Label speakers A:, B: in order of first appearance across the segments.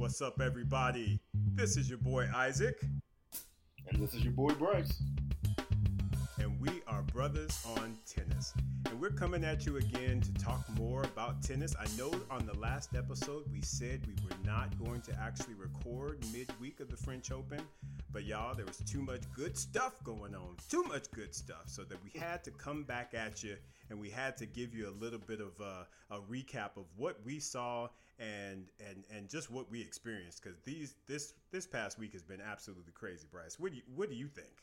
A: What's up, everybody? This is your boy Isaac.
B: And this is your boy Bryce.
A: And we are brothers on tennis. And we're coming at you again to talk more about tennis. I know on the last episode we said we were not going to actually record midweek of the French Open, but y'all, there was too much good stuff going on. Too much good stuff. So that we had to come back at you and we had to give you a little bit of a, a recap of what we saw and and and just what we experienced because these this this past week has been absolutely crazy bryce what do you what do you think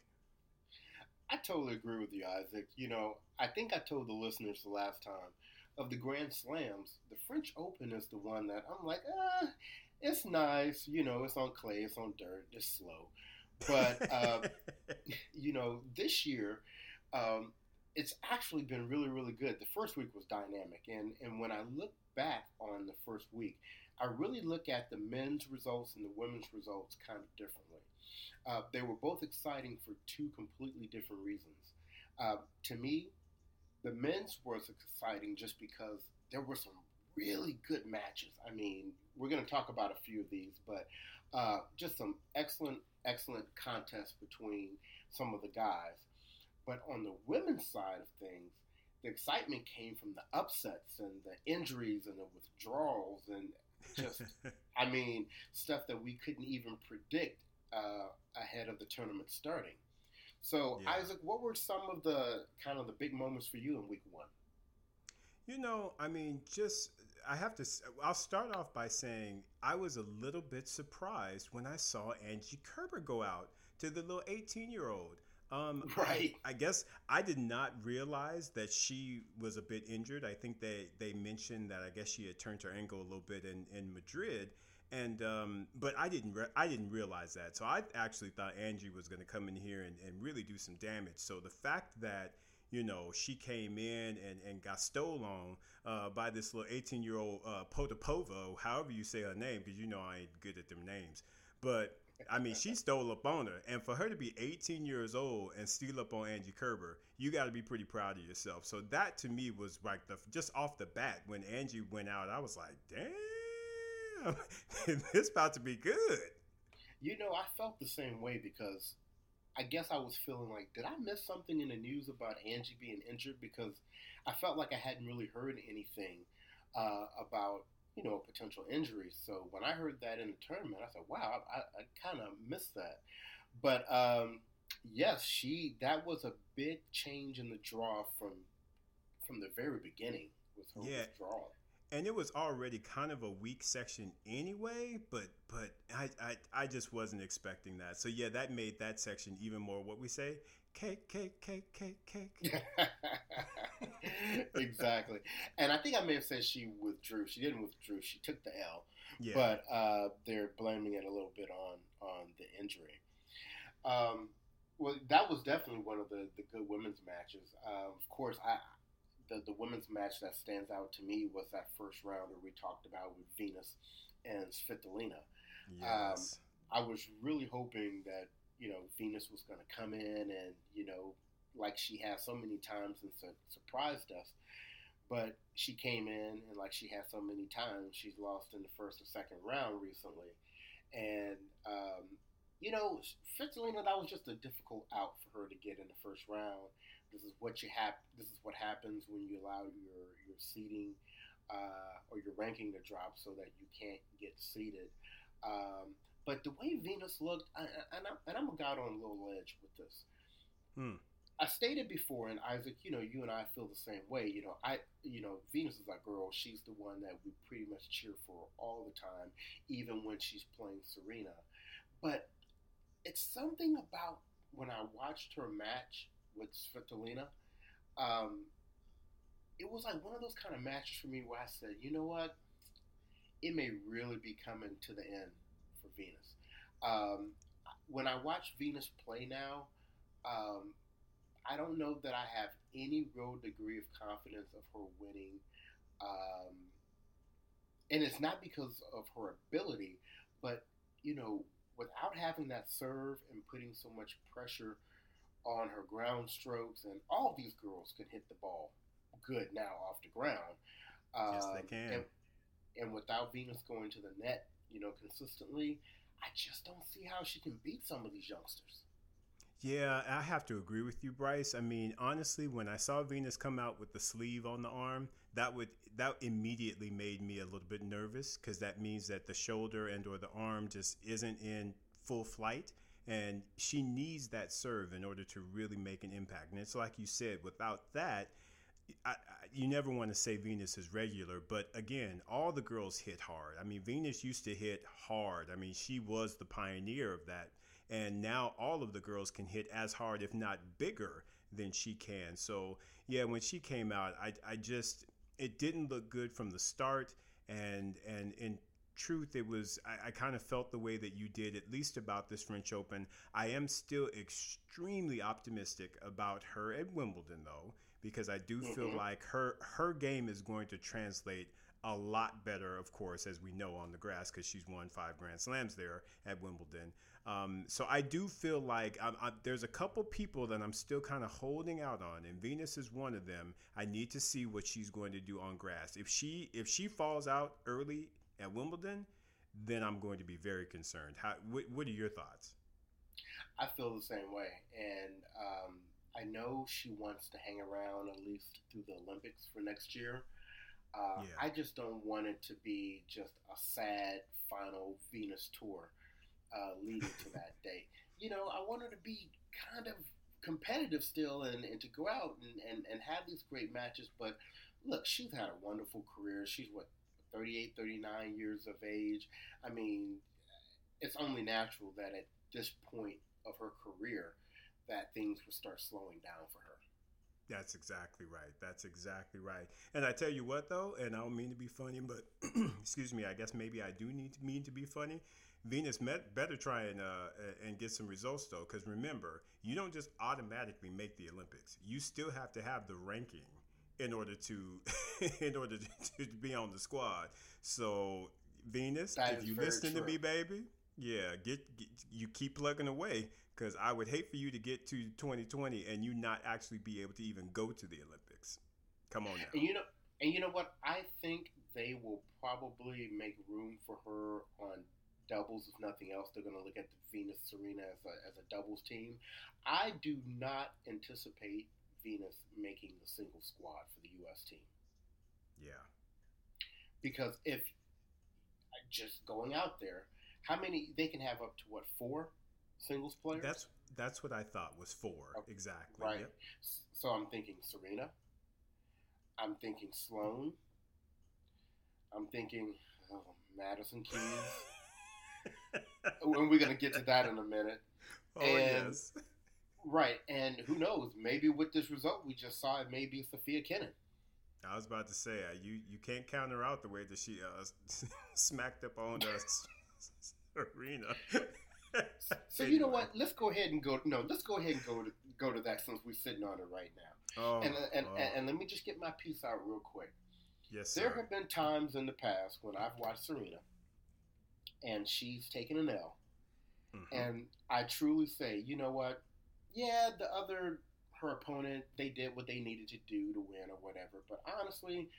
B: i totally agree with you isaac you know i think i told the listeners the last time of the grand slams the french open is the one that i'm like ah it's nice you know it's on clay it's on dirt it's slow but uh, you know this year um, it's actually been really, really good. The first week was dynamic, and and when I look back on the first week, I really look at the men's results and the women's results kind of differently. Uh, they were both exciting for two completely different reasons. Uh, to me, the men's was exciting just because there were some really good matches. I mean, we're going to talk about a few of these, but uh, just some excellent, excellent contest between some of the guys. But on the women's side of things, the excitement came from the upsets and the injuries and the withdrawals and just, I mean, stuff that we couldn't even predict uh, ahead of the tournament starting. So, yeah. Isaac, what were some of the kind of the big moments for you in week one?
A: You know, I mean, just I have to. I'll start off by saying I was a little bit surprised when I saw Angie Kerber go out to the little 18 year old. Um, right. I, I, guess I did not realize that she was a bit injured. I think they, they mentioned that I guess she had turned her ankle a little bit in, in Madrid, and um, but I didn't re- I didn't realize that. So I actually thought Angie was going to come in here and, and really do some damage. So the fact that you know she came in and, and got stolen on uh, by this little 18 year old uh, Potapova, however you say her name, because you know I ain't good at them names, but I mean, she stole up on her, and for her to be 18 years old and steal up on Angie Kerber, you got to be pretty proud of yourself. So that to me was like the just off the bat when Angie went out, I was like, damn, this about to be good.
B: You know, I felt the same way because I guess I was feeling like, did I miss something in the news about Angie being injured? Because I felt like I hadn't really heard anything uh, about you know, potential injuries. So when I heard that in the tournament, I said, wow, I, I kind of missed that. But um, yes, she that was a big change in the draw from from the very beginning with her yeah. withdrawal.
A: And it was already kind of a weak section anyway, but but I, I I just wasn't expecting that. So yeah, that made that section even more what we say cake, cake, cake, cake, cake.
B: exactly. And I think I may have said she withdrew. She didn't withdrew. She took the L. Yeah. But uh, they're blaming it a little bit on on the injury. Um, well, that was definitely one of the, the good women's matches. Uh, of course, I the, the women's match that stands out to me was that first round that we talked about with Venus and Svitolina. Yes. Um, I was really hoping that you know, Venus was going to come in and, you know, like she has so many times and su- surprised us. But she came in and, like she has so many times, she's lost in the first or second round recently. And, um, you know, Svitolina, that was just a difficult out for her to get in the first round. This is what you have. This is what happens when you allow your your seeding uh, or your ranking to drop so that you can't get seeded. Um, but the way Venus looked, I, and, I'm, and I'm a god on a little edge with this. Hmm. I stated before, and Isaac, you know, you and I feel the same way. You know, I, you know, Venus is our girl. She's the one that we pretty much cheer for all the time, even when she's playing Serena. But it's something about when I watched her match with Svitolina. Um, it was like one of those kind of matches for me where I said, you know what, it may really be coming to the end for Venus. Um, when I watch Venus play now, um, I don't know that I have any real degree of confidence of her winning. Um, and it's not because of her ability, but, you know, without having that serve and putting so much pressure on her ground strokes, and all these girls can hit the ball good now off the ground.
A: yes, they um, can.
B: And, and without Venus going to the net you know, consistently, I just don't see how she can beat some of these youngsters.
A: Yeah, I have to agree with you, Bryce. I mean, honestly, when I saw Venus come out with the sleeve on the arm, that would that immediately made me a little bit nervous because that means that the shoulder and or the arm just isn't in full flight, and she needs that serve in order to really make an impact. And it's like you said, without that, I, I, you never want to say Venus is regular, but again, all the girls hit hard. I mean, Venus used to hit hard. I mean, she was the pioneer of that. And now all of the girls can hit as hard, if not bigger, than she can. So, yeah, when she came out, I, I just, it didn't look good from the start. And, and in truth, it was, I, I kind of felt the way that you did, at least about this French Open. I am still extremely optimistic about her at Wimbledon, though because I do feel mm-hmm. like her her game is going to translate a lot better, of course, as we know on the grass because she's won five Grand Slams there at Wimbledon. Um, so I do feel like I'm, I'm, there's a couple people that I'm still kind of holding out on, and Venus is one of them. I need to see what she's going to do on grass. If she if she falls out early at Wimbledon, then I'm going to be very concerned. How, what, what are your thoughts?
B: I feel the same way, and um, I know she wants to hang around at least through the Olympics for next year. Uh, yeah. I just don't want it to be just a sad final Venus tour uh, leading to that date. You know, I want her to be kind of competitive still and, and to go out and, and, and have these great matches. But look, she's had a wonderful career. She's what, 38, 39 years of age. I mean, it's only natural that at this point of her career, that things will start slowing down for her.
A: That's exactly right. That's exactly right. And I tell you what, though, and I don't mean to be funny, but excuse me, I guess maybe I do need to mean to be funny. Venus met, better try and uh, and get some results though, because remember, you don't just automatically make the Olympics. You still have to have the ranking in order to in order to, to be on the squad. So Venus, that if you listen true. to me, baby, yeah, get, get you keep plugging away because I would hate for you to get to 2020 and you not actually be able to even go to the Olympics. Come on now.
B: And you know, and you know what? I think they will probably make room for her on doubles, if nothing else. They're going to look at the Venus Serena as a, as a doubles team. I do not anticipate Venus making the single squad for the U.S. team.
A: Yeah.
B: Because if just going out there, how many they can have up to what four singles players?
A: That's that's what I thought was four okay. exactly.
B: Right. Yep. So I'm thinking Serena. I'm thinking Sloane. I'm thinking oh, Madison Keys. and we're gonna get to that in a minute.
A: Oh and, yes.
B: Right, and who knows? Maybe with this result we just saw, it may be Sofia Kenin.
A: I was about to say uh, you you can't counter out the way that she uh, smacked up on us Serena.
B: so you know what? Let's go ahead and go. No, let's go ahead and go to go to that since we're sitting on it right now. Oh, and, and, oh. and, and let me just get my piece out real quick.
A: Yes,
B: There have been times in the past when I've watched Serena, and she's taken an L, mm-hmm. and I truly say, you know what? Yeah, the other her opponent, they did what they needed to do to win or whatever. But honestly,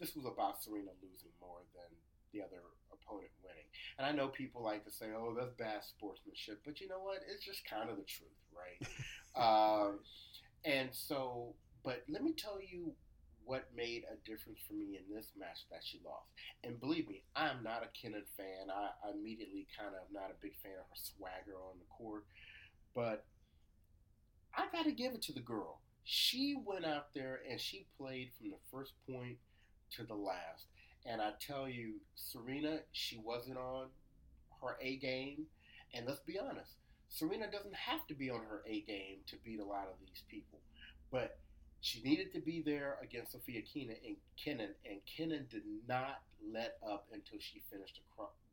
B: this was about Serena losing more than the other opponent winning. And I know people like to say, "Oh, that's bad sportsmanship," but you know what? It's just kind of the truth, right? um, and so, but let me tell you what made a difference for me in this match that she lost. And believe me, I'm not a Kenin fan. I, I immediately kind of not a big fan of her swagger on the court, but I got to give it to the girl. She went out there and she played from the first point to the last. And I tell you, Serena, she wasn't on her A game. And let's be honest, Serena doesn't have to be on her A game to beat a lot of these people. But she needed to be there against Sofia Kenin and Kenin, and Kenin did not let up until she finished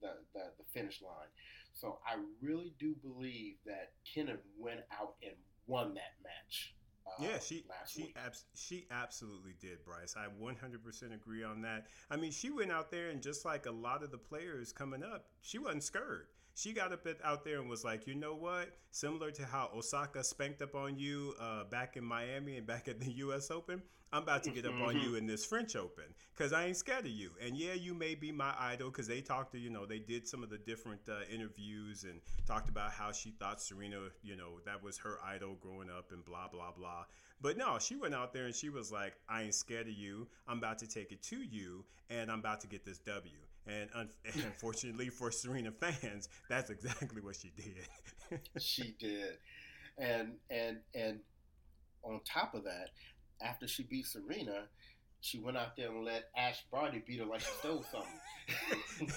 B: the, the, the finish line. So I really do believe that Kenin went out and won that match.
A: Uh, yeah, she she abs- she absolutely did, Bryce. I 100% agree on that. I mean, she went out there and just like a lot of the players coming up, she wasn't scared. She got up out there and was like, you know what? Similar to how Osaka spanked up on you uh, back in Miami and back at the U.S. Open, I'm about to get up on you mm-hmm. in this French Open because I ain't scared of you. And yeah, you may be my idol because they talked to, you know, they did some of the different uh, interviews and talked about how she thought Serena, you know, that was her idol growing up and blah, blah, blah. But no, she went out there and she was like, I ain't scared of you. I'm about to take it to you and I'm about to get this W. And un- unfortunately for Serena fans, that's exactly what she did.
B: she did. And, and, and, on top of that, after she beat Serena, she went out there and let Ash Barty beat her like she stole something.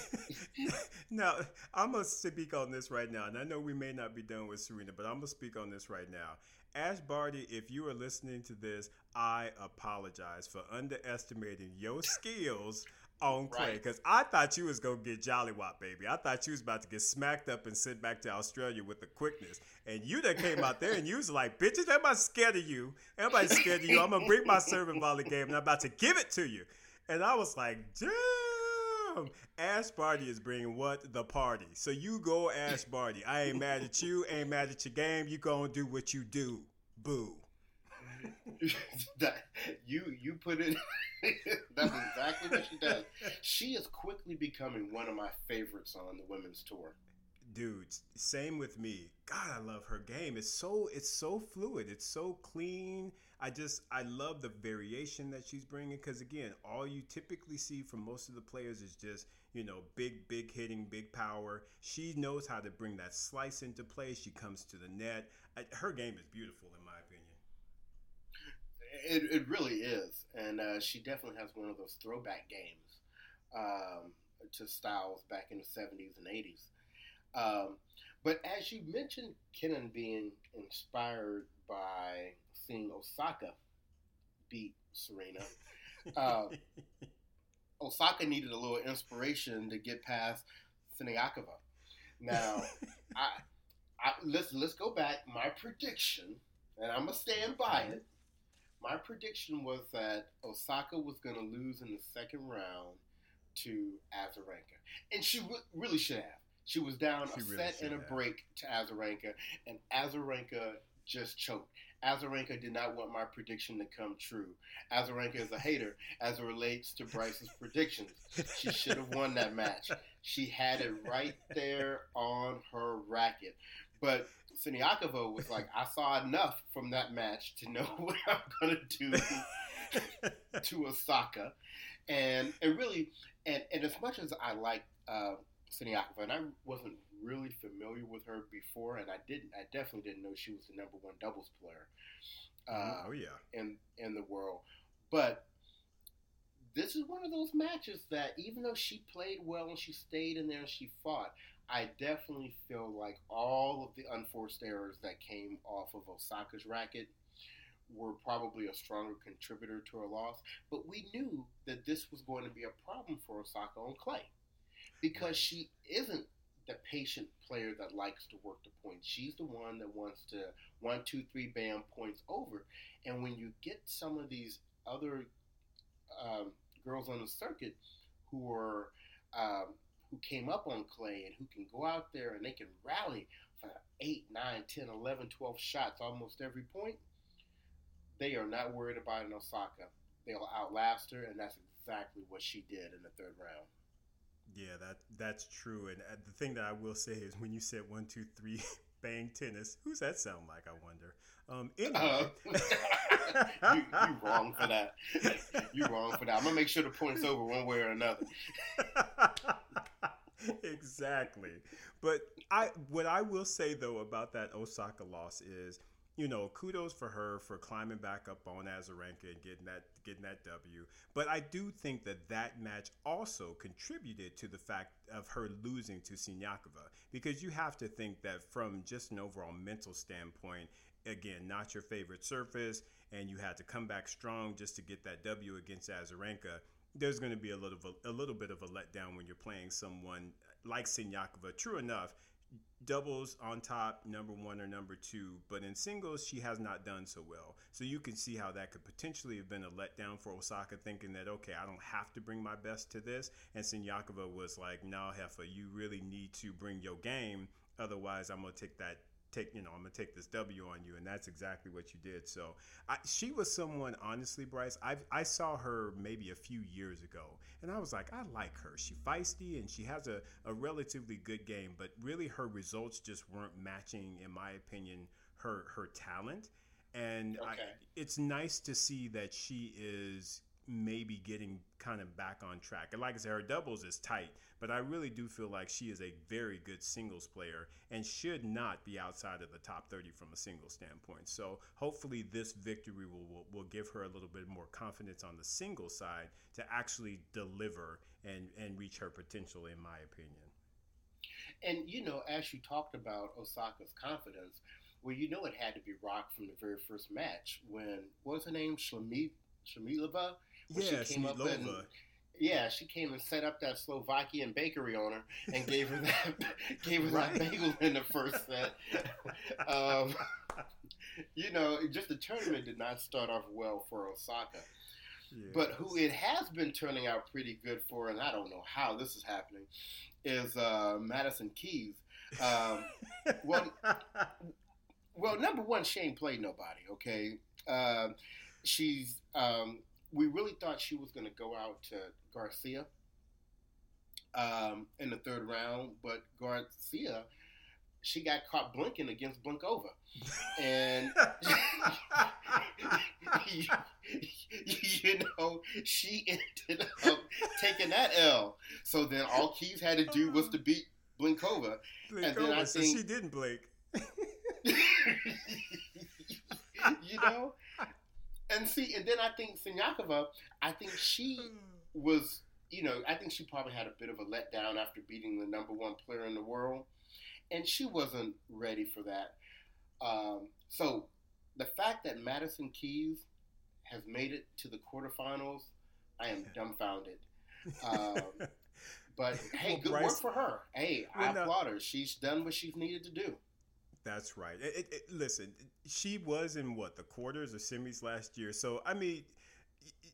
A: now, I'm going to speak on this right now. And I know we may not be done with Serena, but I'm going to speak on this right now. Ash Barty, if you are listening to this, I apologize for underestimating your skills on clay because right. I thought you was gonna get Jollywop, baby. I thought you was about to get smacked up and sent back to Australia with the quickness. And you that came out there and you was like, bitches, everybody's scared of you. Everybody's scared of you. I'm gonna bring my serving volley game and I'm about to give it to you. And I was like, damn. Ash Barty is bringing what? The party. So you go Ash Barty. I ain't mad at you, ain't mad at your game. You gonna do what you do. Boo.
B: that you you put it that's exactly what she does. She is quickly becoming one of my favorites on the women's tour.
A: Dude, same with me. God, I love her game. It's so it's so fluid. It's so clean. I just I love the variation that she's bringing because again, all you typically see from most of the players is just you know big big hitting, big power. She knows how to bring that slice into play. She comes to the net. Her game is beautiful in
B: it, it really is, and uh, she definitely has one of those throwback games um, to styles back in the seventies and eighties. Um, but as you mentioned, Kenin being inspired by seeing Osaka beat Serena, uh, Osaka needed a little inspiration to get past Siniakova. Now, I, I, let's let's go back. My prediction, and I'm gonna stand by it my prediction was that Osaka was going to lose in the second round to Azarenka, and she w- really should have. She was down she a really set and a have. break to Azarenka, and Azarenka just choked. Azarenka did not want my prediction to come true. Azarenka is a hater as it relates to Bryce's predictions. She should have won that match. She had it right there on her racket. But Siniakova was like, I saw enough from that match to know what I'm gonna do to Osaka, and and really, and and as much as I like uh, Siniakova, and I wasn't really familiar with her before, and I didn't, I definitely didn't know she was the number one doubles player.
A: Uh, oh yeah,
B: in in the world, but this is one of those matches that even though she played well and she stayed in there and she fought, I definitely feel like all of the unforced errors that came off of Osaka's racket were probably a stronger contributor to her loss. But we knew that this was going to be a problem for Osaka on clay because she isn't the patient player that likes to work the points. She's the one that wants to one, two, three, bam, points over. And when you get some of these other um, girls on the circuit who are um, who came up on clay and who can go out there and they can rally for 8, 9, 10, 11, 12 shots almost every point, they are not worried about an Osaka. They'll outlast her, and that's exactly what she did in the third round.
A: Yeah, that that's true. And uh, the thing that I will say is when you said one, two, three, bang tennis, who's that sound like? I wonder. Um, anyway,
B: uh, you, you wrong for that. You're wrong for that. I'm gonna make sure the point's over one way or another.
A: exactly. But I what I will say though about that Osaka loss is, you know, kudos for her for climbing back up on Azarenka and getting that getting that W. But I do think that that match also contributed to the fact of her losing to Siniakova because you have to think that from just an overall mental standpoint, again, not your favorite surface, and you had to come back strong just to get that W against Azarenka there's going to be a little a little bit of a letdown when you're playing someone like Siniakova. True enough, doubles on top, number one or number two, but in singles, she has not done so well. So you can see how that could potentially have been a letdown for Osaka, thinking that, okay, I don't have to bring my best to this. And Siniakova was like, no, Heffa, you really need to bring your game. Otherwise, I'm going to take that take you know I'm gonna take this W on you, and that's exactly what you did. So I, she was someone, honestly, Bryce. I I saw her maybe a few years ago, and I was like, I like her. She feisty and she has a, a relatively good game, but really her results just weren't matching, in my opinion, her her talent. And okay. I, it's nice to see that she is maybe getting kind of back on track. And like I said, her doubles is tight, but I really do feel like she is a very good singles player and should not be outside of the top 30 from a single standpoint. So hopefully this victory will, will, will give her a little bit more confidence on the single side to actually deliver and, and reach her potential, in my opinion.
B: And, you know, as you talked about Osaka's confidence, well, you know it had to be rocked from the very first match when, what was her name?
A: Yeah, she came up and,
B: yeah, she came and set up that Slovakian bakery owner and gave her that gave her right. that bagel in the first set. um, you know, just the tournament did not start off well for Osaka. Yes. But who it has been turning out pretty good for, and I don't know how this is happening, is uh, Madison Keys. Um, well, well, number one, she ain't played nobody. Okay, uh, she's um, we really thought she was going to go out to Garcia um, in the third round, but Garcia, she got caught blinking against Blinkova, and you, you, know she ended up taking that L. So then all Keys had to do was to beat Blinkova,
A: Blinkova and then I so think she didn't blink.
B: you know, and see, and then I think Siniakova, I think she was, you know, I think she probably had a bit of a letdown after beating the number one player in the world, and she wasn't ready for that. Um, so the fact that Madison Keys has made it to the quarterfinals, I am dumbfounded. Um, but hey, well, good Bryce, work for her. Hey, I applaud her. She's done what she's needed to do.
A: That's right. It, it, listen, she was in what the quarters or semis last year. So I mean,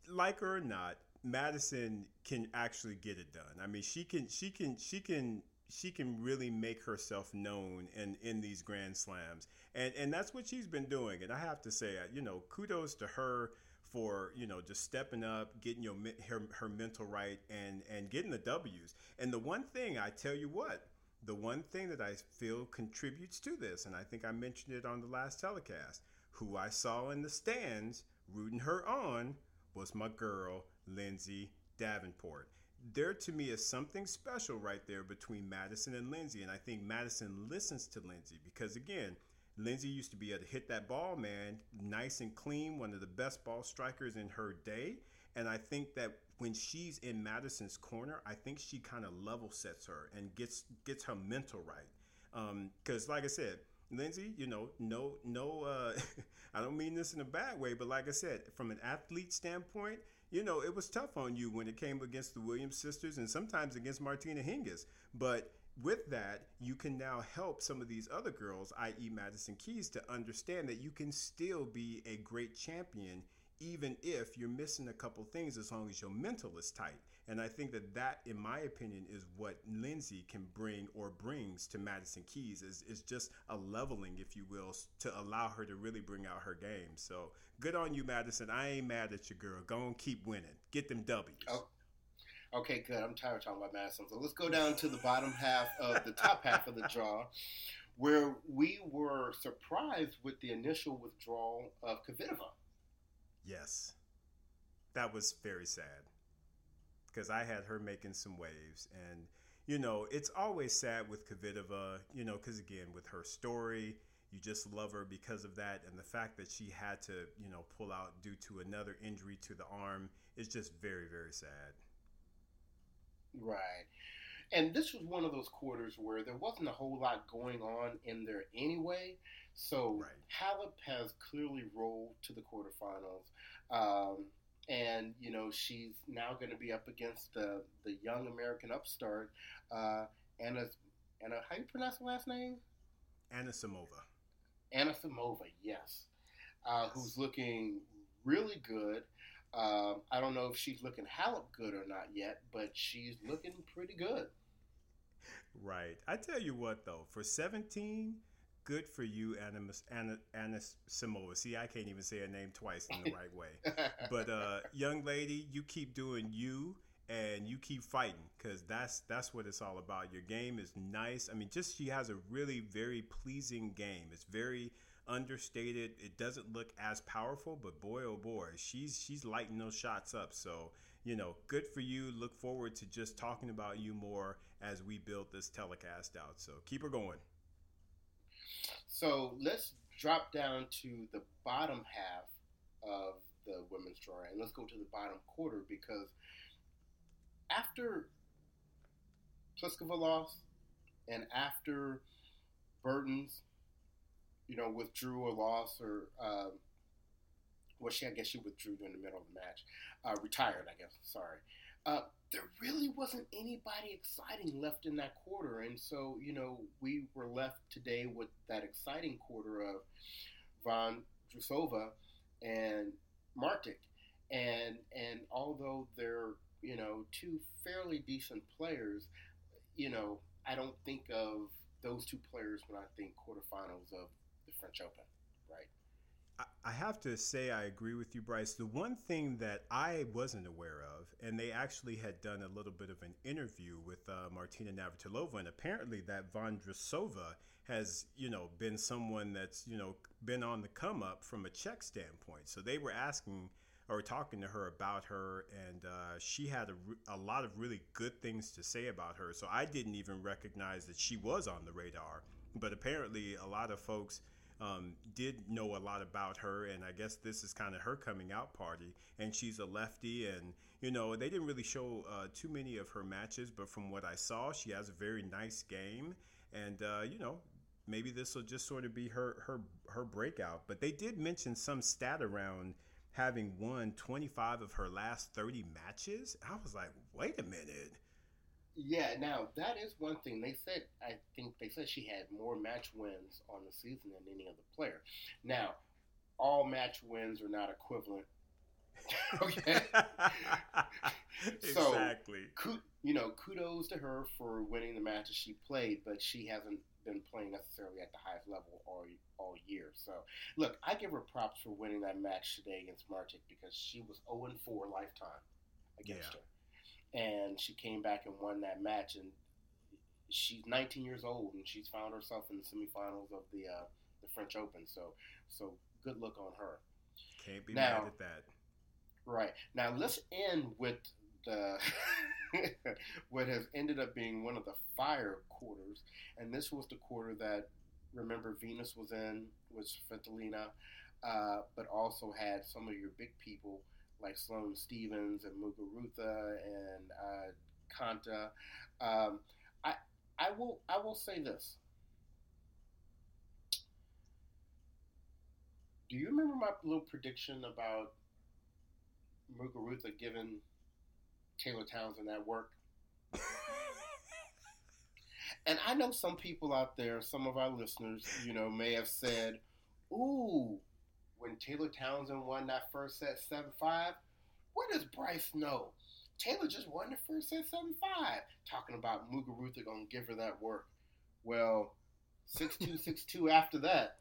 A: like her or not, Madison can actually get it done. I mean, she can, she can, she can, she can really make herself known in in these Grand Slams, and and that's what she's been doing. And I have to say, you know, kudos to her for you know just stepping up, getting your her, her mental right, and and getting the W's. And the one thing I tell you what the one thing that I feel contributes to this, and I think I mentioned it on the last telecast, who I saw in the stands rooting her on was my girl, Lindsay Davenport. There to me is something special right there between Madison and Lindsay, and I think Madison listens to Lindsay because, again, Lindsay used to be able to hit that ball, man, nice and clean, one of the best ball strikers in her day. And I think that when she's in Madison's corner, I think she kind of level sets her and gets gets her mental right. Because, um, like I said, Lindsay, you know, no, no, uh, I don't mean this in a bad way, but like I said, from an athlete standpoint, you know, it was tough on you when it came against the Williams sisters and sometimes against Martina Hingis. But with that, you can now help some of these other girls, i.e., Madison Keys, to understand that you can still be a great champion even if you're missing a couple things as long as your mental is tight. And I think that that, in my opinion, is what Lindsay can bring or brings to Madison Keys is, is just a leveling, if you will, to allow her to really bring out her game. So good on you, Madison. I ain't mad at you, girl. Go and keep winning. Get them W's.
B: Oh. Okay, good. I'm tired of talking about Madison. So let's go down to the bottom half of the top half of the draw, where we were surprised with the initial withdrawal of Kvitova.
A: Yes. That was very sad because I had her making some waves. And, you know, it's always sad with Kvitova, you know, because again, with her story, you just love her because of that. And the fact that she had to, you know, pull out due to another injury to the arm is just very, very sad.
B: Right. And this was one of those quarters where there wasn't a whole lot going on in there anyway. So right. Halep has clearly rolled to the quarterfinals. Um, and you know she's now going to be up against the the young American upstart uh, Anna Anna, how you pronounce the last name?
A: Anisimova.
B: Anisimova, yes. Uh, yes. Who's looking really good. Um, I don't know if she's looking Halep good or not yet, but she's looking pretty good.
A: Right. I tell you what, though, for 17, good for you, Animus, Anis, Simova. See, I can't even say her name twice in the right way. but uh, young lady, you keep doing you and you keep fighting because that's that's what it's all about. Your game is nice. I mean, just she has a really very pleasing game. It's very understated. It doesn't look as powerful, but boy oh boy, she's she's lighting those shots up. So you know, good for you. Look forward to just talking about you more as we build this telecast out. So keep her going.
B: So let's drop down to the bottom half of the women's draw, and let's go to the bottom quarter because after Pliskova lost and after Bertens, you know, withdrew or lost or um, well, she I guess she withdrew during the middle of the match, uh, retired. I guess. Sorry. Uh, there really wasn't anybody exciting left in that quarter, and so you know we were left today with that exciting quarter of Von Drusova and Martic, and and although they're you know two fairly decent players, you know I don't think of those two players when I think quarterfinals of the French Open.
A: I have to say, I agree with you, Bryce. The one thing that I wasn't aware of, and they actually had done a little bit of an interview with uh, Martina Navratilova, and apparently that Vondrousova has, you know, been someone that's, you know, been on the come up from a Czech standpoint. So they were asking or talking to her about her, and uh, she had a, a lot of really good things to say about her. So I didn't even recognize that she was on the radar. But apparently, a lot of folks um, did know a lot about her, and I guess this is kind of her coming out party. And she's a lefty, and you know they didn't really show uh, too many of her matches, but from what I saw, she has a very nice game, and uh, you know maybe this will just sort of be her her her breakout. But they did mention some stat around having won 25 of her last 30 matches. I was like, wait a minute.
B: Yeah, now that is one thing. They said I think they said she had more match wins on the season than any other player. Now, all match wins are not equivalent. okay.
A: so, exactly.
B: you know, kudos to her for winning the matches she played, but she hasn't been playing necessarily at the highest level all all year. So, look, I give her props for winning that match today against Martic because she was 0 4 lifetime against yeah. her and she came back and won that match. And she's 19 years old, and she's found herself in the semifinals of the uh, the French Open. So so good look on her.
A: Can't be now, mad at that.
B: Right now, let's end with the what has ended up being one of the fire quarters, and this was the quarter that remember Venus was in was Svitolina, uh, but also had some of your big people like Sloane Stevens and Muguruza and uh, Konta. Um, I I will I will say this. Do you remember my little prediction about Muguruza giving Taylor Townsend that work? and I know some people out there, some of our listeners, you know, may have said, "Ooh, when Taylor Townsend won that first set 7 5, what does Bryce know? Taylor just won the first set 7 5. Talking about Muguruza going to give her that work. Well, 6 2 6 2 after that,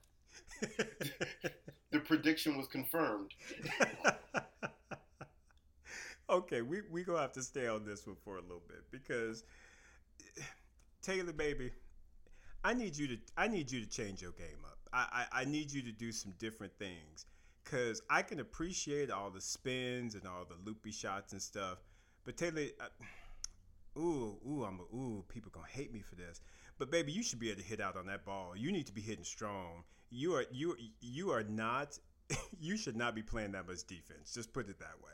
B: the prediction was confirmed.
A: okay, we we gonna have to stay on this one for a little bit because eh, Taylor, baby, I need you to I need you to change your game up. I, I, I need you to do some different things because I can appreciate all the spins and all the loopy shots and stuff. But Taylor, I, ooh, ooh, I'm a, ooh, people gonna hate me for this. But baby, you should be able to hit out on that ball. You need to be hitting strong. You are you you are not. you should not be playing that much defense. Just put it that way.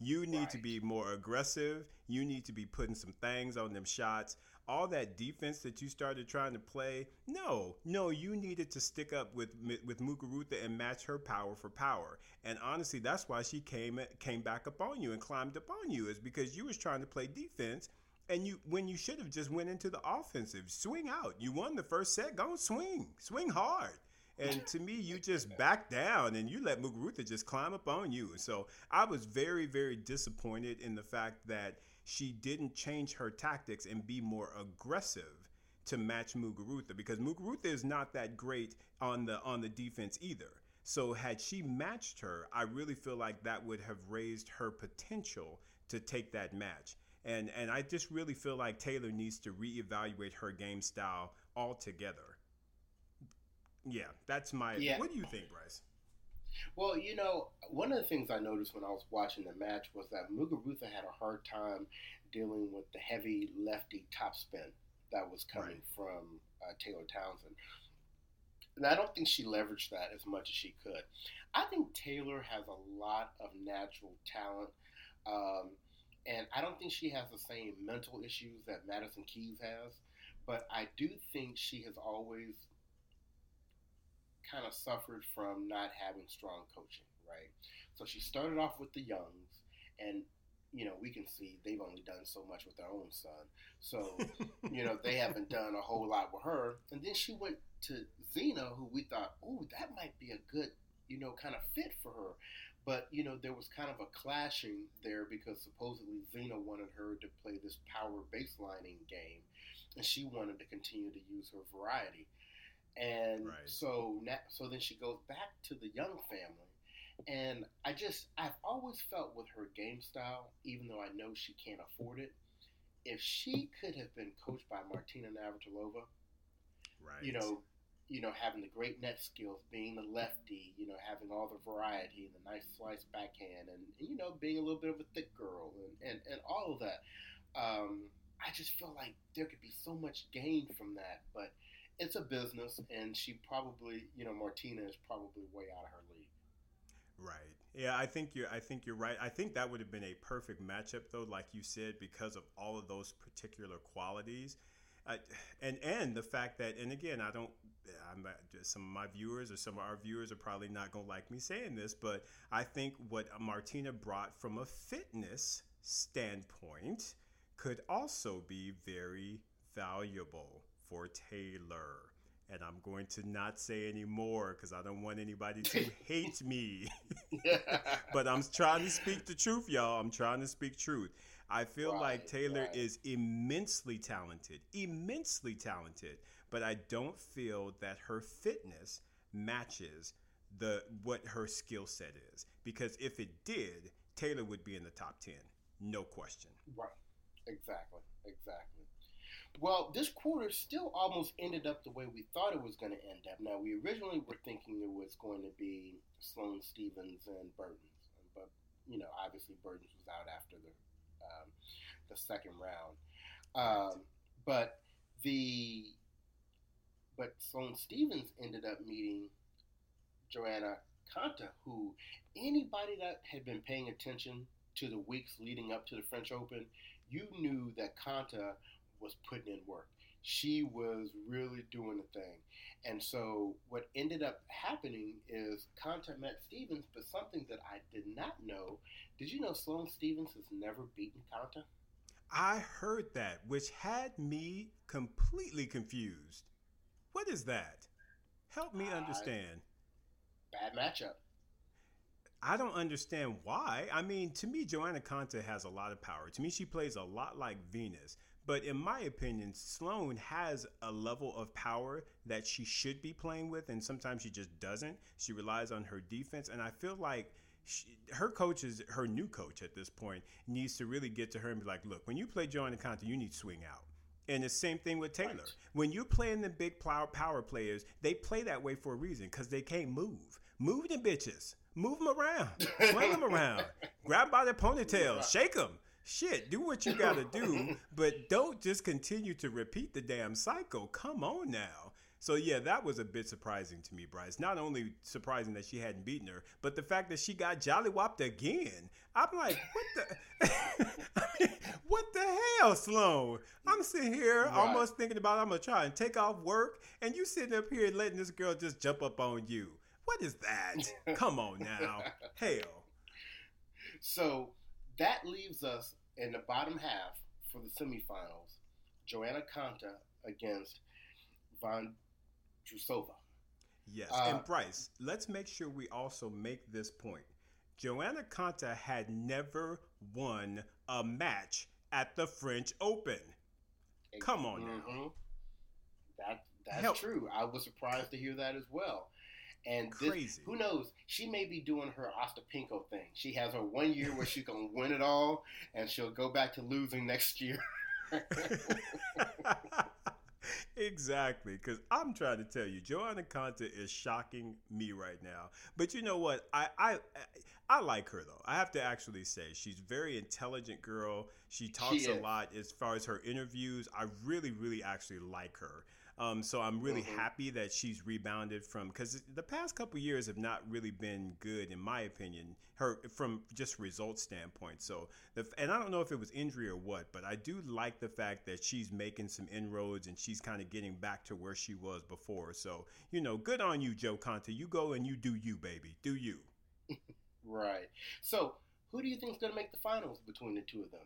A: You need right. to be more aggressive. You need to be putting some things on them shots all that defense that you started trying to play, no, no, you needed to stick up with with Muguruza and match her power for power. And honestly, that's why she came came back up on you and climbed up on you is because you was trying to play defense And you when you should have just went into the offensive, swing out. You won the first set, go swing, swing hard. And to me, you just back down and you let Muguruza just climb up on you. So I was very, very disappointed in the fact that she didn't change her tactics and be more aggressive to match Muguruza because Muguruza is not that great on the on the defense either. So had she matched her, I really feel like that would have raised her potential to take that match. And and I just really feel like Taylor needs to reevaluate her game style altogether. Yeah, that's my. Yeah. What do you think, Bryce?
B: Well, you know, one of the things I noticed when I was watching the match was that Muguruza had a hard time dealing with the heavy lefty topspin that was coming right. from uh, Taylor Townsend. And I don't think she leveraged that as much as she could. I think Taylor has a lot of natural talent. Um, and I don't think she has the same mental issues that Madison Keys has. But I do think she has always kind of suffered from not having strong coaching, right? So she started off with the Youngs, and you know, we can see they've only done so much with their own son. So, you know, they haven't done a whole lot with her. And then she went to Zina, who we thought, oh, that might be a good, you know, kind of fit for her. But, you know, there was kind of a clashing there because supposedly Zina wanted her to play this power baselining game, and she wanted to continue to use her variety. And right. so, so then she goes back to the Young family and I just, I've always felt with her game style, even though I know she can't afford it, if she could have been coached by Martina Navratilova, right. you know, you know, having the great net skills, being the lefty, you know, having all the variety and the nice slice backhand, and, you know, being a little bit of a thick girl, and, and, and all of that. Um, I just feel like there could be so much gain from that, but it's a business, and she probably, you know, Martina is probably way out of her league.
A: Right. Yeah, I think you're. I think you're right. I think that would have been a perfect matchup, though, like you said, because of all of those particular qualities, uh, and and the fact that, and again, I don't. I'm some of my viewers or some of our viewers are probably not going to like me saying this, but I think what Martina brought from a fitness standpoint could also be very valuable for Taylor and I'm going to not say any more because I don't want anybody to hate me. but I'm trying to speak the truth, y'all. I'm trying to speak truth. I feel right, like Taylor right. is immensely talented, immensely talented, but I don't feel that her fitness matches the what her skill set is. Because if it did, Taylor would be in the top 10. No question.
B: Right. Exactly. Exactly. Well, this quarter still almost ended up the way we thought it was going to end up. Now, we originally were thinking it was going to be Sloane Stevens and Bertens, but you know, obviously Bertens was out after the um, the second round. Um, but the but Sloane Stevens ended up meeting Joanna Konta, who anybody that had been paying attention to the weeks leading up to the French Open, you knew that Konta was putting in work. She was really doing the thing. And so what ended up happening is Konta met Stevens, but something that I did not know. Did you know Sloane Stevens has never beaten Konta?
A: I heard that, which had me completely confused. What is that? Help me understand.
B: Uh, bad matchup.
A: I don't understand why. I mean, to me, Joanna Konta has a lot of power. To me, she plays a lot like Venus. But in my opinion, Sloane has a level of power that she should be playing with, and sometimes she just doesn't. She relies on her defense, and I feel like she, her coach is her new coach at this point needs to really get to her and be like, look, when you play Joanna Konta, you need to swing out. And the same thing with Taylor. Right. When you're playing the big power players, they play that way for a reason because they can't move. Move the bitches. Move them around. Swing them around. Grab by the ponytails. Shake them shit, do what you got to do, but don't just continue to repeat the damn cycle. Come on now. So yeah, that was a bit surprising to me, Bryce. Not only surprising that she hadn't beaten her, but the fact that she got jollywopped again. I'm like, what the? I mean, what the hell, Sloane? I'm sitting here right. almost thinking about I'm gonna try and take off work, and you sitting up here letting this girl just jump up on you. What is that? Come on now, hell.
B: So that leaves us in the bottom half for the semifinals, Joanna Konta against Von Drusova.
A: Yes, uh, and Bryce, let's make sure we also make this point. Joanna Konta had never won a match at the French Open. Come on mm-hmm. now.
B: That that's Help. true. I was surprised to hear that as well. And this, who knows? She may be doing her Ostapenko thing. She has her one year where she's gonna win it all, and she'll go back to losing next year.
A: exactly, because I'm trying to tell you, Joanna Konta is shocking me right now. But you know what? I I I like her though. I have to actually say she's a very intelligent girl. She talks she a lot as far as her interviews. I really, really actually like her. Um, so I'm really mm-hmm. happy that she's rebounded from because the past couple years have not really been good in my opinion. Her from just results standpoint. So the, and I don't know if it was injury or what, but I do like the fact that she's making some inroads and she's kind of getting back to where she was before. So you know, good on you, Jo Konta. You go and you do you, baby. Do you?
B: right. So who do you think is going to make the finals between the two of them?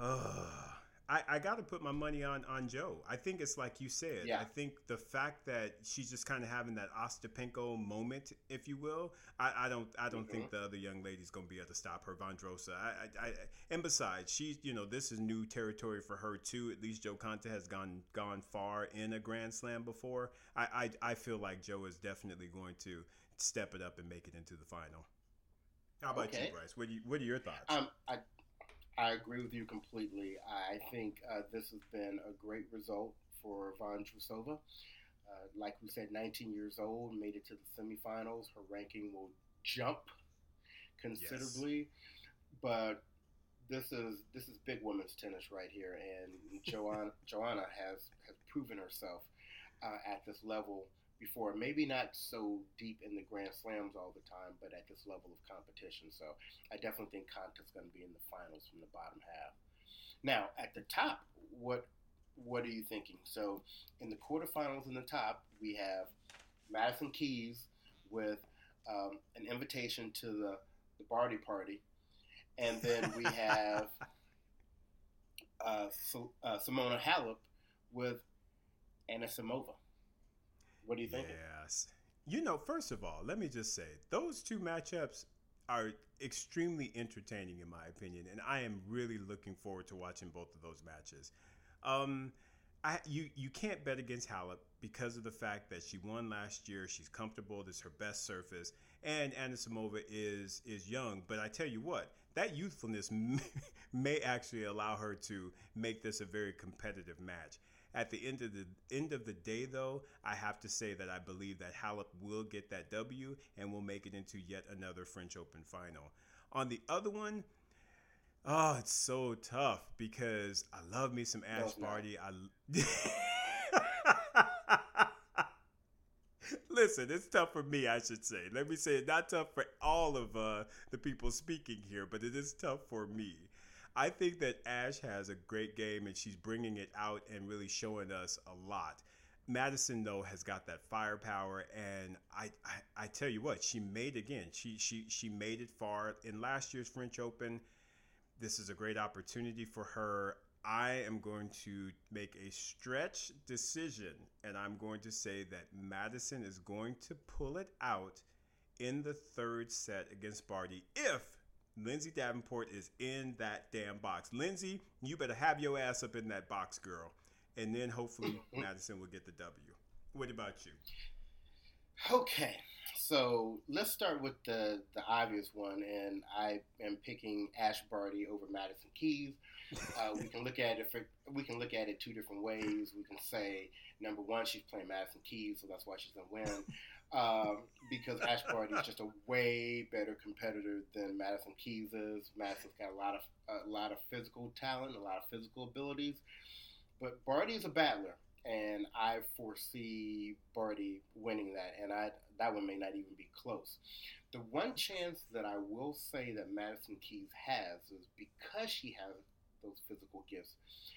A: Uh, I, I got to put my money on on Jo. I think it's like you said. Yeah. I think the fact that she's just kind of having that Ostapenko moment, if you will. I, I don't I don't mm-hmm. think the other young lady's going to be able to stop her, Vondrousova. I, I, I, and besides, she's you know this is new territory for her too. At least Jo Konta has gone gone far in a Grand Slam before. I I, I feel like Jo is definitely going to step it up and make it into the final. How about okay. you, Bryce? What, you, what are your thoughts?
B: Um, I I agree with you completely. I think uh, this has been a great result for Vondrousova. Uh, like we said, 19 years old, made it to the semifinals. Her ranking will jump considerably, yes. but this is this is big women's tennis right here, and Joanna Joanna has has proven herself uh, at this level before. Maybe not so deep in the Grand Slams all the time, but at this level of competition. So I definitely think Konta's going to be in the finals from the bottom half. Now at the top, what what are you thinking? So in the quarterfinals in the top, we have Madison Keys with um, an invitation to the the Barty party, and then we have uh, so, uh, Simona Halep with Anisimova. What do you think?
A: Yes. You know, first of all, let me just say those two matchups are extremely entertaining in my opinion, and I am really looking forward to watching both of those matches. Um, I, you you can't bet against Halep because of the fact that she won last year. She's comfortable. This is her best surface, and Anisimova is is young. But I tell you what, that youthfulness may, may actually allow her to make this a very competitive match. At the end of the end of the day, though, I have to say that I believe that Halep will get that W and will make it into yet another French Open final. On the other one, oh, it's so tough because I love me some Ash no, Barty. No. I Listen, it's tough for me, I should say. Let me say, it's not tough for all of uh, the people speaking here, but it is tough for me. I think that Ash has a great game and she's bringing it out and really showing us a lot. Madison though has got that firepower, and I, I, I tell you what, she made again. She she she made it far in last year's French Open. This is a great opportunity for her. I am going to make a stretch decision, and I'm going to say that Madison is going to pull it out in the third set against Barty if Lindsay Davenport is in that damn box. Lindsay, you better have your ass up in that box, girl. And then hopefully Madison will get the W. What about you?
B: Okay, so let's start with the the obvious one, and I am picking Ash Barty over Madison Keys. Uh, we can look at it for, we can look at it two different ways. We can say number one, she's playing Madison Keys, so that's why she's gonna win um, because Ash Barty is just a way better competitor than Madison Keys is. Madison's got a lot of a lot of physical talent, a lot of physical abilities, but Barty is a battler, and I foresee Barty winning that, and I that one may not even be close. The one chance that I will say that Madison Keys has is because she has those physical gifts.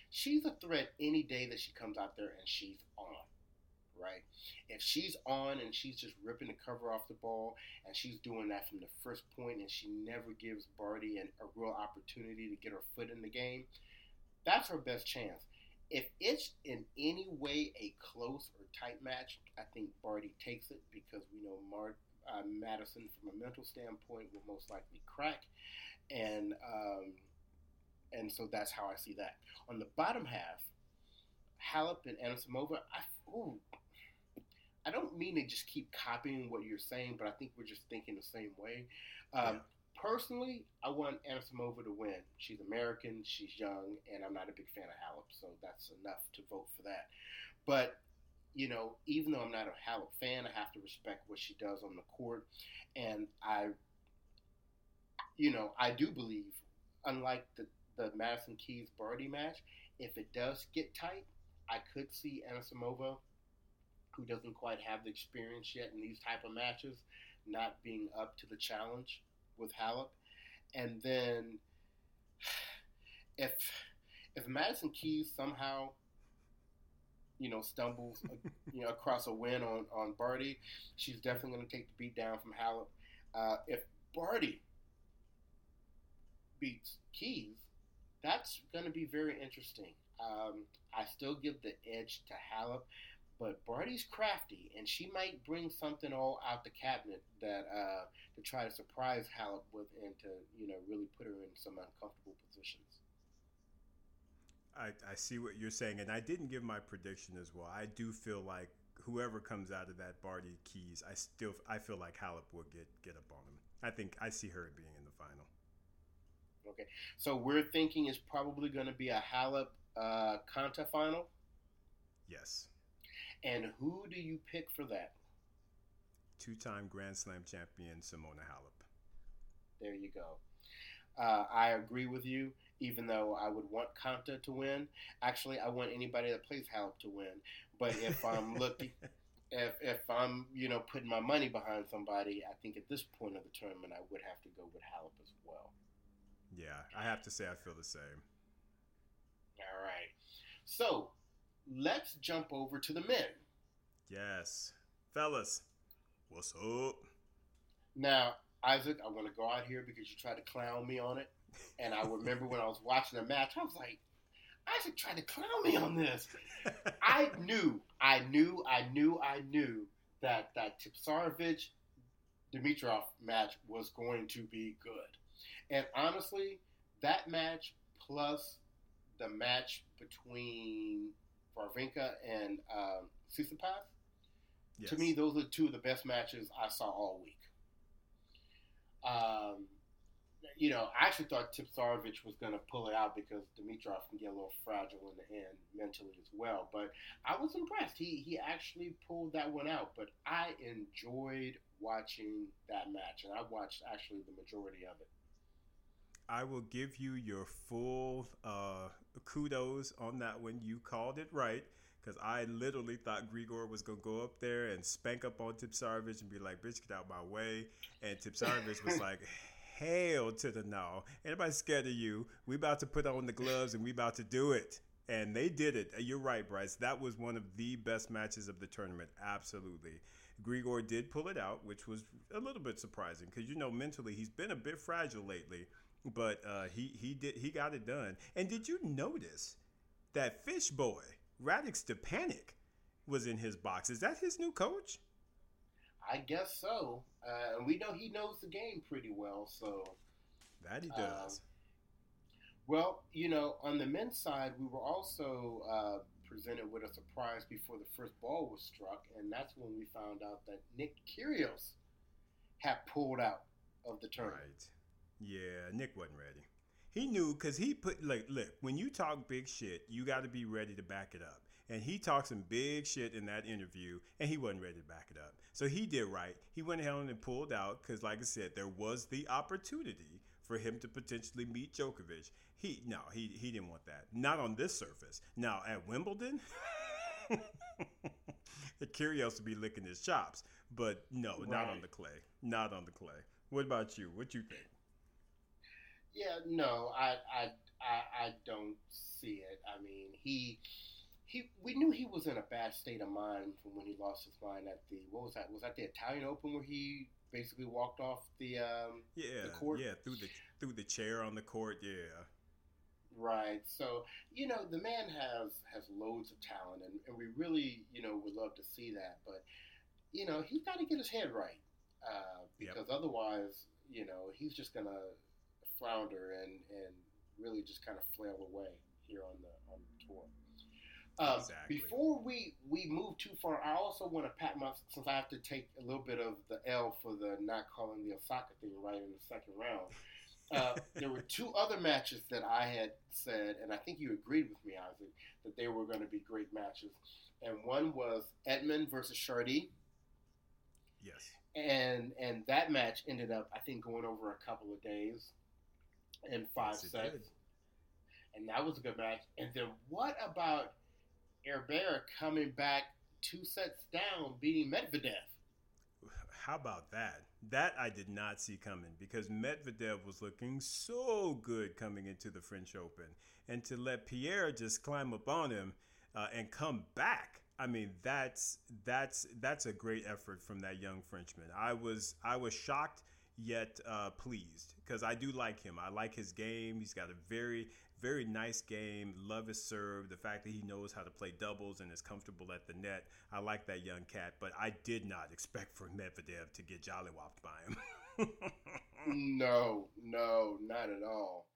B: She's a threat any day that she comes out there and she's on right? If she's on and she's just ripping the cover off the ball and she's doing that from the first point and she never gives Barty an, a real opportunity to get her foot in the game, that's her best chance. If it's in any way a close or tight match, I think Barty takes it because we know Mar- uh, Madison, from a mental standpoint, will most likely crack, and um, and so that's how I see that. On the bottom half, Halep and Anisimova, I ooh, I don't mean to just keep copying what you're saying, but I think we're just thinking the same way. Um, yeah. Personally, I want Anisimova to win. She's American, she's young, and I'm not a big fan of Halep, so that's enough to vote for that. But you know, even though I'm not a Halep fan, I have to respect what she does on the court, and I, you know, I do believe, unlike the the Madison Keys Barty match, if it does get tight, I could see Anisimova, who doesn't quite have the experience yet in these type of matches, not being up to the challenge with Halep, and then if if Madison Keys somehow you know stumbles you know across a win on on Barty, she's definitely going to take the beat down from Halep. Uh, if Barty beats Keys, that's going to be very interesting. Um, I still give the edge to Halep, but Barty's crafty, and she might bring something all out the cabinet that uh, to try to surprise Halep with, and to you know really put her in some uncomfortable positions.
A: I, I see what you're saying, and I didn't give my prediction as well. I do feel like whoever comes out of that Barty Keys, I still I feel like Halep will get get up on him. I think I see her being in the final.
B: Okay, so we're thinking it's probably going to be a Halep uh, Konta final.
A: Yes.
B: And who do you pick for that?
A: Two-time Grand Slam champion Simona Halep.
B: There you go. Uh, I agree with you. Even though I would want Konta to win, actually, I want anybody that plays Halep to win. But if I'm looking, if if I'm you know putting my money behind somebody, I think at this point of the tournament, I would have to go with Halep as well.
A: Yeah, I have to say I feel the same.
B: All right. So let's jump over to the men.
A: Yes. Fellas, what's up?
B: Now, Isaac, I want to go out here because you tried to clown me on it. And I remember when I was watching the match, I was like, Isaac tried to clown me on this. I knew, I knew, I knew, I knew that that Tipsarevic Dimitrov match was going to be good. And honestly, that match plus the match between Wawrinka and um, Tsitsipas, yes. to me, those are two of the best matches I saw all week. Um, you know, I actually thought Tipsarevic was going to pull it out because Dimitrov can get a little fragile in the end mentally as well. But I was impressed. He he actually pulled that one out. But I enjoyed watching that match, and I watched actually the majority of it.
A: I will give you your full uh, kudos on that one. You called it right because I literally thought Grigor was gonna go up there and spank up on Tipsarevic and be like, "Bitch, get out my way," and Tipsarevic was like. Hail to the no! Anybody scared of you? We about to put on the gloves and we about to do it and they did it. You're right, Bryce. That was one of the best matches of the tournament. Absolutely. Grigor did pull it out, which was a little bit surprising because you know mentally he's been a bit fragile lately but uh, he he did he got it done. And did you notice that Fish Boy Radek Stepanek was in his box? Is that his new coach?
B: I guess so. Uh, and we know he knows the game pretty well, so
A: that he does.
B: Um, well, you know, on the men's side, we were also uh, presented with a surprise before the first ball was struck, and that's when we found out that Nick Kyrgios had pulled out of the tournament. Right.
A: Yeah, Nick wasn't ready. He knew because he put like, look, when you talk big shit, you got to be ready to back it up. And he talked some big shit in that interview, and he wasn't ready to back it up. So he did right. He went ahead and pulled out because, like I said, there was the opportunity for him to potentially meet Djokovic. He no, he he didn't want that. Not on this surface. Now at Wimbledon, the Kyrgios to be licking his chops, but no, right. not on the clay. Not on the clay. What about you? What you think?
B: Yeah, no, I, I, I, I don't see it. I mean, he he we knew he was in a bad state of mind from when he lost his mind at the what was that? Was that the Italian Open where he basically walked off the um,
A: yeah
B: the court?
A: yeah threw the threw the chair on the court yeah
B: right so you know the man has has loads of talent and, and we really you know would love to see that but you know he's got to get his head right uh, because yep. otherwise you know he's just gonna flounder and and really just kind of flail away here on the on the tour. Um, exactly. Before we, we move too far, I also want to pat my since I have to take a little bit of the L for the not calling the Osaka thing right in the second round. Uh, there were two other matches that I had said, and I think you agreed with me, Isaac, that they were going to be great matches. And one was Edmund versus Chardy.
A: Yes.
B: And and that match ended up, I think, going over a couple of days in five yes, sets. And that was a good match. And then what about Herbert coming back two sets down, beating Medvedev.
A: How about that? That I did not see coming because Medvedev was looking so good coming into the French Open. And to let Pierre just climb up on him uh, and come back. I mean, that's that's that's a great effort from that young Frenchman. I was I was shocked yet uh, pleased because I do like him. I like his game. He's got a very very nice game. Love his serve. The fact that he knows how to play doubles and is comfortable at the net. I like that young cat, but I did not expect for Medvedev to get jollywopped by him.
B: no, no, not at all.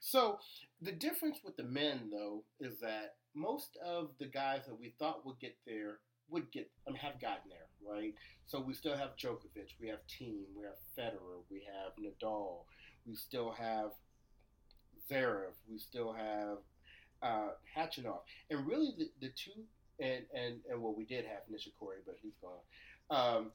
B: So the difference with the men, though, is that most of the guys that we thought would get there would get, mean, have gotten there, right? So we still have Djokovic, we have Thiem, we have Federer, we have Nadal, we still have Zverev. We still have uh, Khachanov. And really, the, the two, and, and, and well, we did have Nishikori, but he's gone. Um,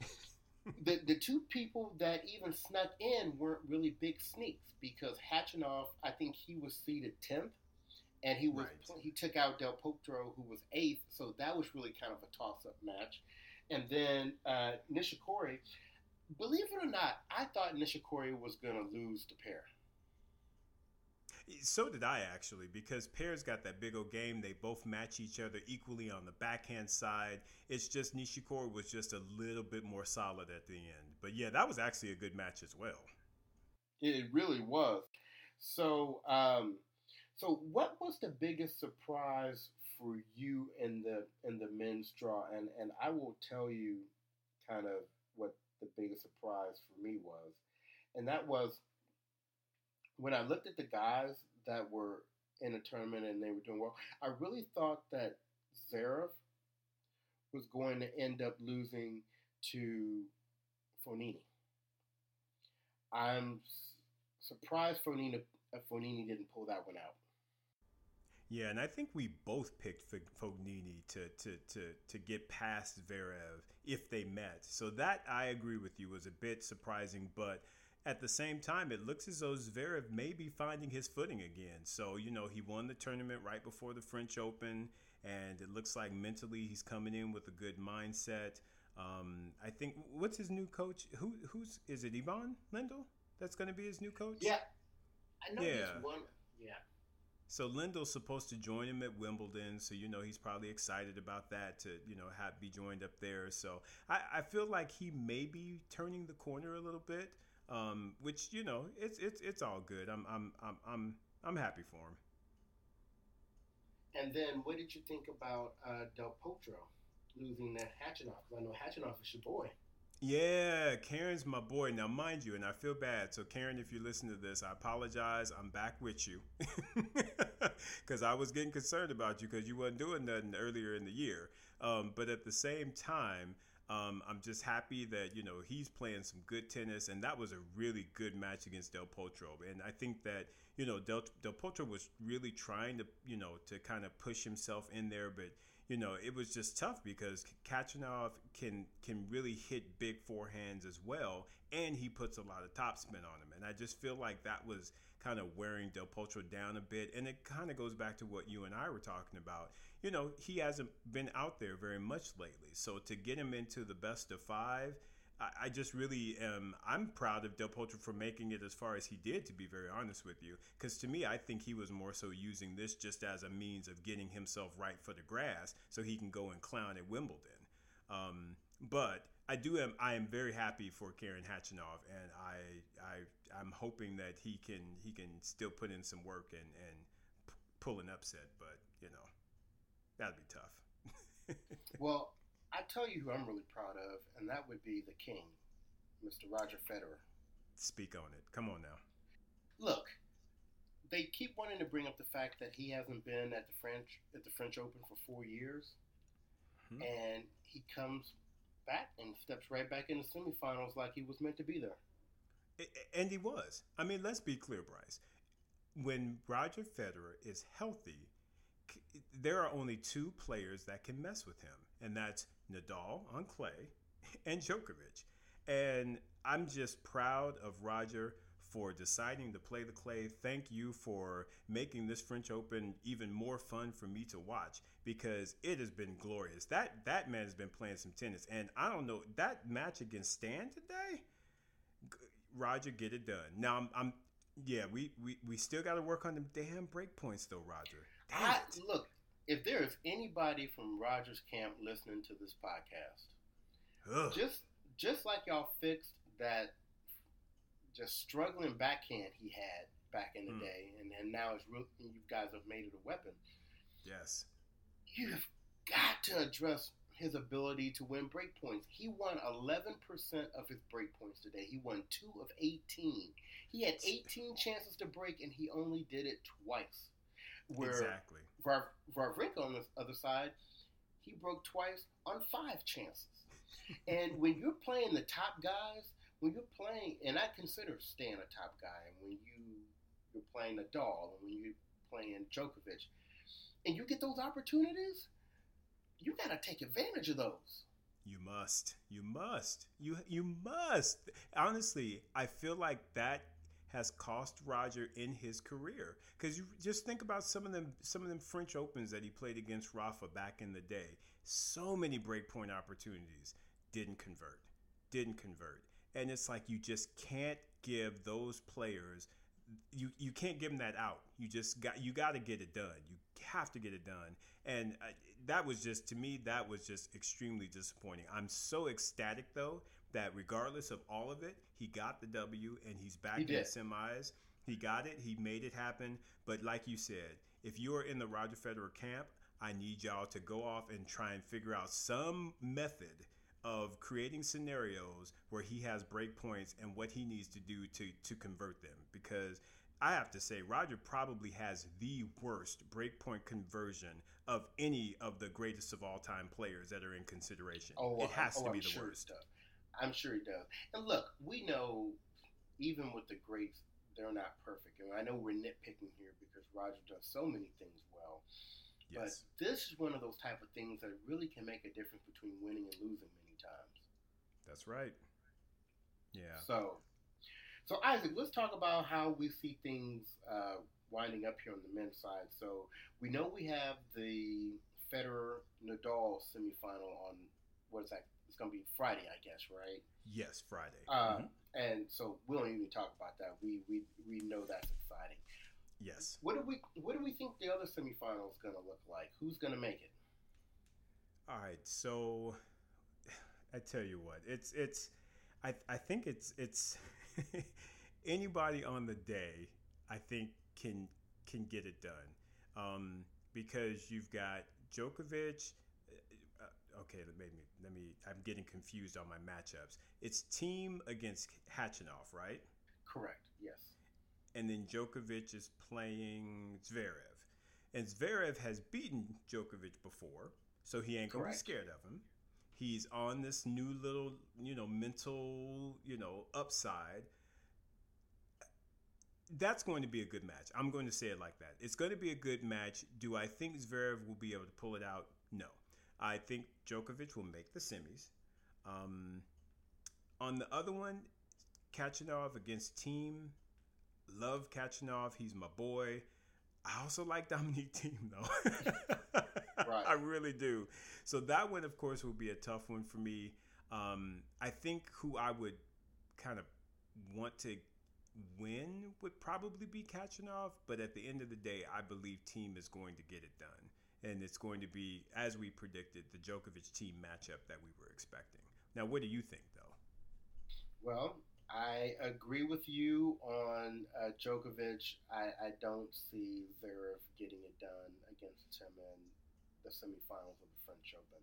B: the, the two people that even snuck in weren't really big sneaks because Khachanov, I think he was seeded 10th. And he was right. he took out Del Potro, who was eighth, so that was really kind of a toss-up match. And then uh, Nishikori, believe it or not, I thought Nishikori was going to lose to Paire.
A: So did I actually, because Paire's got that big old game. They both match each other equally on the backhand side. It's just Nishikori was just a little bit more solid at the end. But yeah, that was actually a good match as well.
B: It really was. So, um, so what was the biggest surprise for you in the in the men's draw? And and I will tell you kind of what the biggest surprise for me was, and that was when I looked at the guys that were in the tournament and they were doing well, I really thought that Zverev was going to end up losing to Fognini. I'm surprised Fognini, uh, Fognini didn't pull that one out.
A: Yeah, and I think we both picked Fognini to, to, to, to get past Zverev if they met. So that I agree with you was a bit surprising, but – at the same time, it looks as though Zverev may be finding his footing again. So, you know, he won the tournament right before the French Open, and it looks like mentally he's coming in with a good mindset. Um, I think what's his new coach? Who who's is it? Ivan Lendl that's going to be his new coach.
B: Yeah, I know yeah. he's one. Yeah.
A: So Lendl's supposed to join him at Wimbledon, so you know he's probably excited about that to you know have be joined up there. So I, I feel like he may be turning the corner a little bit um, which you know it's it's it's all good. I'm I'm I'm I'm I'm happy for him.
B: And then, what did you think about uh, Del Potro losing that Khachanov? Because I know Khachanov is your boy.
A: Yeah, Karen's my boy. Now, mind you, and I feel bad. So, Karen, if you listen to this, I apologize. I'm back with you because I was getting concerned about you because you wasn't doing nothing earlier in the year. Um, but at the same time, um, I'm just happy that you know he's playing some good tennis, and that was a really good match against Del Potro. And I think that you know Del, Del Potro was really trying to you know to kind of push himself in there, but you know it was just tough because Khachanov can can really hit big forehands as well, and he puts a lot of topspin on him. And I just feel like that was kind of wearing Del Potro down a bit, and it kind of goes back to what you and I were talking about you know, he hasn't been out there very much lately. So to get him into the best of five, I, just really am. I'm proud of Del Potro for making it as far as he did. To be very honest with you, because to me, I think he was more so using this just as a means of getting himself right for the grass, so he can go and clown at Wimbledon. Um, but I do am I am very happy for Karen Khachanov, and I I I'm hoping that he can he can still put in some work and and p- pull an upset. But you know, that'd be tough.
B: well, I tell you who I'm really proud of, and that would be the King, Mr. Roger Federer.
A: Speak on it. Come on now.
B: Look, they keep wanting to bring up the fact that he hasn't been at the French at the French Open for four years, hmm and he comes back and steps right back in the semifinals like he was meant to be there.
A: And he was. I mean, let's be clear, Bryce. When Roger Federer is healthy, there are only two players that can mess with him, and that's Nadal on clay and Djokovic. And I'm just proud of Roger for deciding to play the clay. Thank you for making this French Open even more fun for me to watch because it has been glorious. That that man has been playing some tennis, and I don't know that match against Stan today. Roger, get it done. Now I'm, I'm yeah, we, we, we still got to work on them damn break points though, Roger.
B: Damn I, look, if there is anybody from Roger's camp listening to this podcast, Ugh. just just like y'all fixed that just struggling backhand he had back in the mm. day, and, and now it's real, you guys have made it a weapon.
A: Yes,
B: you've got to address his ability to win break points. He won 11% of his break points today. He won 2 of 18. He had 18 chances to break and he only did it twice.
A: Where exactly.
B: Wawrinka on the other side, he broke twice on 5 chances. and when you're playing the top guys, when you're playing, and I consider Stan a top guy, and when you you're playing Nadal, and when you're playing Djokovic, and you get those opportunities, you got to take advantage of those.
A: You must. You must. You you must. Honestly, I feel like that has cost Roger in his career because you just think about some of them some of them French Opens that he played against Rafa back in the day. So many breakpoint opportunities didn't convert. Didn't convert. And it's like you just can't give those players you you can't give them that out. You just got you got to get it done. You have to get it done. And uh, that was just to me that was just extremely disappointing. I'm so ecstatic though that regardless of all of it, he got the W and he's back he in the semis. He got it. He made it happen. But like you said, if you are in the Roger Federer camp, I need y'all to go off and try and figure out some method of creating scenarios where he has break points and what he needs to do to to convert them because I have to say Roger probably has the worst breakpoint conversion of any of the greatest of all time players that are in consideration. Oh, it has oh, to be I'm the
B: sure
A: worst.
B: I'm sure he does. And look, we know even with the greats, they're not perfect. And I know we're nitpicking here because Roger does so many things well. Yes. But this is one of those type of things that really can make a difference between winning and losing many times.
A: That's right. Yeah.
B: So, so Isaac, let's talk about how we see things uh, winding up here on the men's side. So we know we have the Federer Nadal semifinal on what is that? It's going to be Friday, I guess, right?
A: Yes, Friday.
B: Uh, mm-hmm. And so we don't even talk about that. We we we know that's exciting.
A: Yes.
B: What do we What do we think the other semifinal is going to look like? Who's going to make it?
A: All right. So I tell you what, it's it's I I think it's it's anybody on the day I think can can get it done um, because you've got Djokovic. Okay, let me let me. I'm getting confused on my matchups. It's Thiem against Khachanov, right?
B: Correct. Yes.
A: And then Djokovic is playing Zverev, and Zverev has beaten Djokovic before, so he ain't gonna Correct. be scared of him. He's on this new little, you know, mental, you know, upside. That's going to be a good match. I'm going to say it like that. It's going to be a good match. Do I think Zverev will be able to pull it out? No. I think Djokovic will make the semis. Um, on the other one, Khachanov against Thiem. Love Khachanov. He's my boy. I also like Dominic Thiem though. right. I really do. So that one, of course, will be a tough one for me. Um, I think who I would kind of want to win would probably be Khachanov, but at the end of the day, I believe Thiem is going to get it done. And it's going to be, as we predicted, the Djokovic Thiem matchup that we were expecting. Now, what do you think, though?
B: Well, I agree with you on uh, Djokovic. I, I don't see Zverev getting it done against him in the semifinals of the French Open.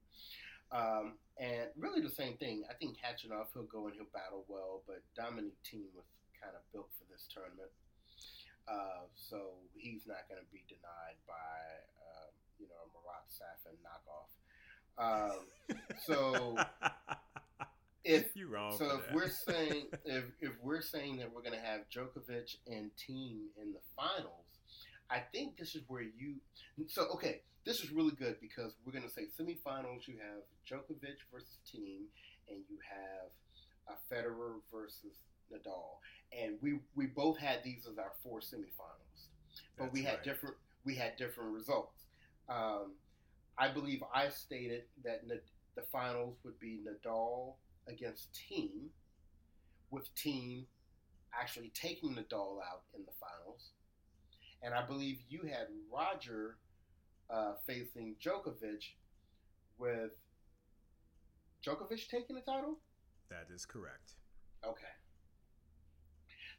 B: Um, and really the same thing. I think Khachanov, he'll go and he'll battle well, but Dominic Thiem was kind of built for this tournament. Uh, so he's not going to be denied by, you know, a Marat Safin knockoff. Um, so if
A: you wrong,
B: so if that. we're saying if, if we're saying that we're going to have Djokovic and Thiem in the finals, I think this is where you. So okay, this is really good because we're going to say semifinals. You have Djokovic versus Thiem, and you have a Federer versus Nadal, and we we both had these as our four semifinals, but That's we had right. different we had different results. Um, I believe I stated that the finals would be Nadal against Thiem, with Thiem actually taking Nadal out in the finals, and I believe you had Roger uh, facing Djokovic with Djokovic taking the title?
A: That is correct.
B: Okay.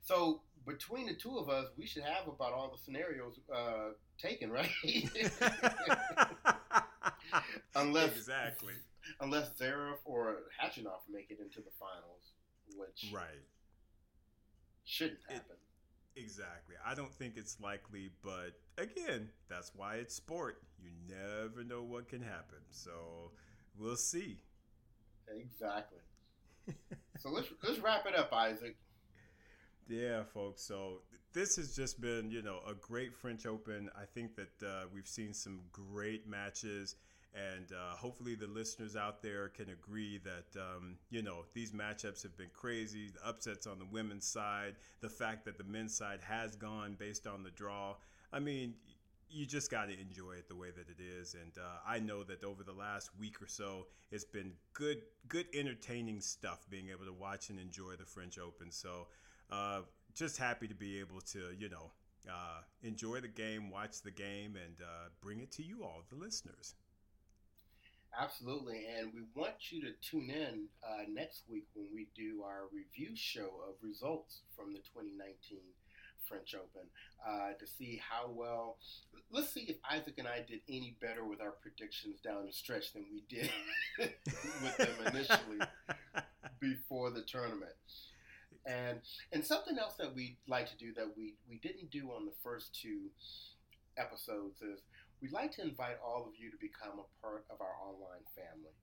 B: So between the two of us, we should have about all the scenarios uh, taken, right? unless
A: exactly,
B: unless Zverev or Khachanov make it into the finals, which
A: right
B: shouldn't happen.
A: Exactly. I don't think it's likely, but again, that's why it's sport. You never know what can happen. So we'll see.
B: Exactly. so let's let's wrap it up, Isaac.
A: Yeah, folks. So this has just been, you know, a great French Open. I think that uh, we've seen some great matches. And uh, hopefully, the listeners out there can agree that, um, you know, these matchups have been crazy. The upsets on the women's side, the fact that the men's side has gone based on the draw. I mean, you just got to enjoy it the way that it is. And uh, I know that over the last week or so, it's been good, good, entertaining stuff being able to watch and enjoy the French Open. So, uh, just happy to be able to, you know, uh, enjoy the game, watch the game, and uh, bring it to you all, the listeners.
B: Absolutely, and we want you to tune in uh, next week when we do our review show of results from the 2019 French Open uh, to see how well. Let's see if Isaac and I did any better with our predictions down the stretch than we did with them initially before the tournament. And and something else that we like to do that we, we didn't do on the first two episodes is we'd like to invite all of you to become a part of our online family.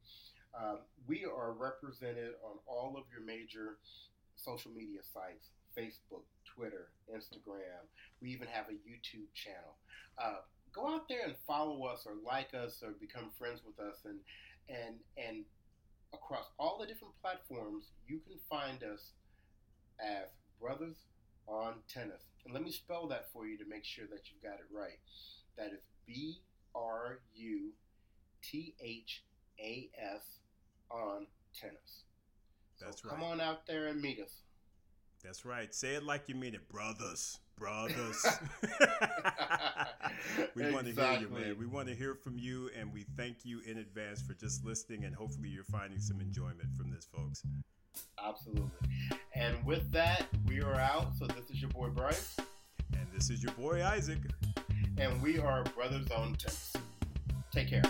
B: Um, we are represented on all of your major social media sites Facebook, Twitter, Instagram. We even have a YouTube channel. Uh, go out there and follow us or like us or become friends with us and and and across all the different platforms you can find us as brothers on tennis and let me spell that for you to make sure that you've got it right that is B R U T H A S on tennis.
A: That's right.
B: Come on out there and meet us.
A: That's right. Say it like you mean it, brothers. Brothers. we exactly. want to hear you, man. We want to hear from you, and we thank you in advance for just listening, and hopefully you're finding some enjoyment from this, folks.
B: Absolutely. And with that, we are out. So this is your boy Bryce.
A: And this is your boy Isaac
B: and we are Brothers on Tennis. Take care.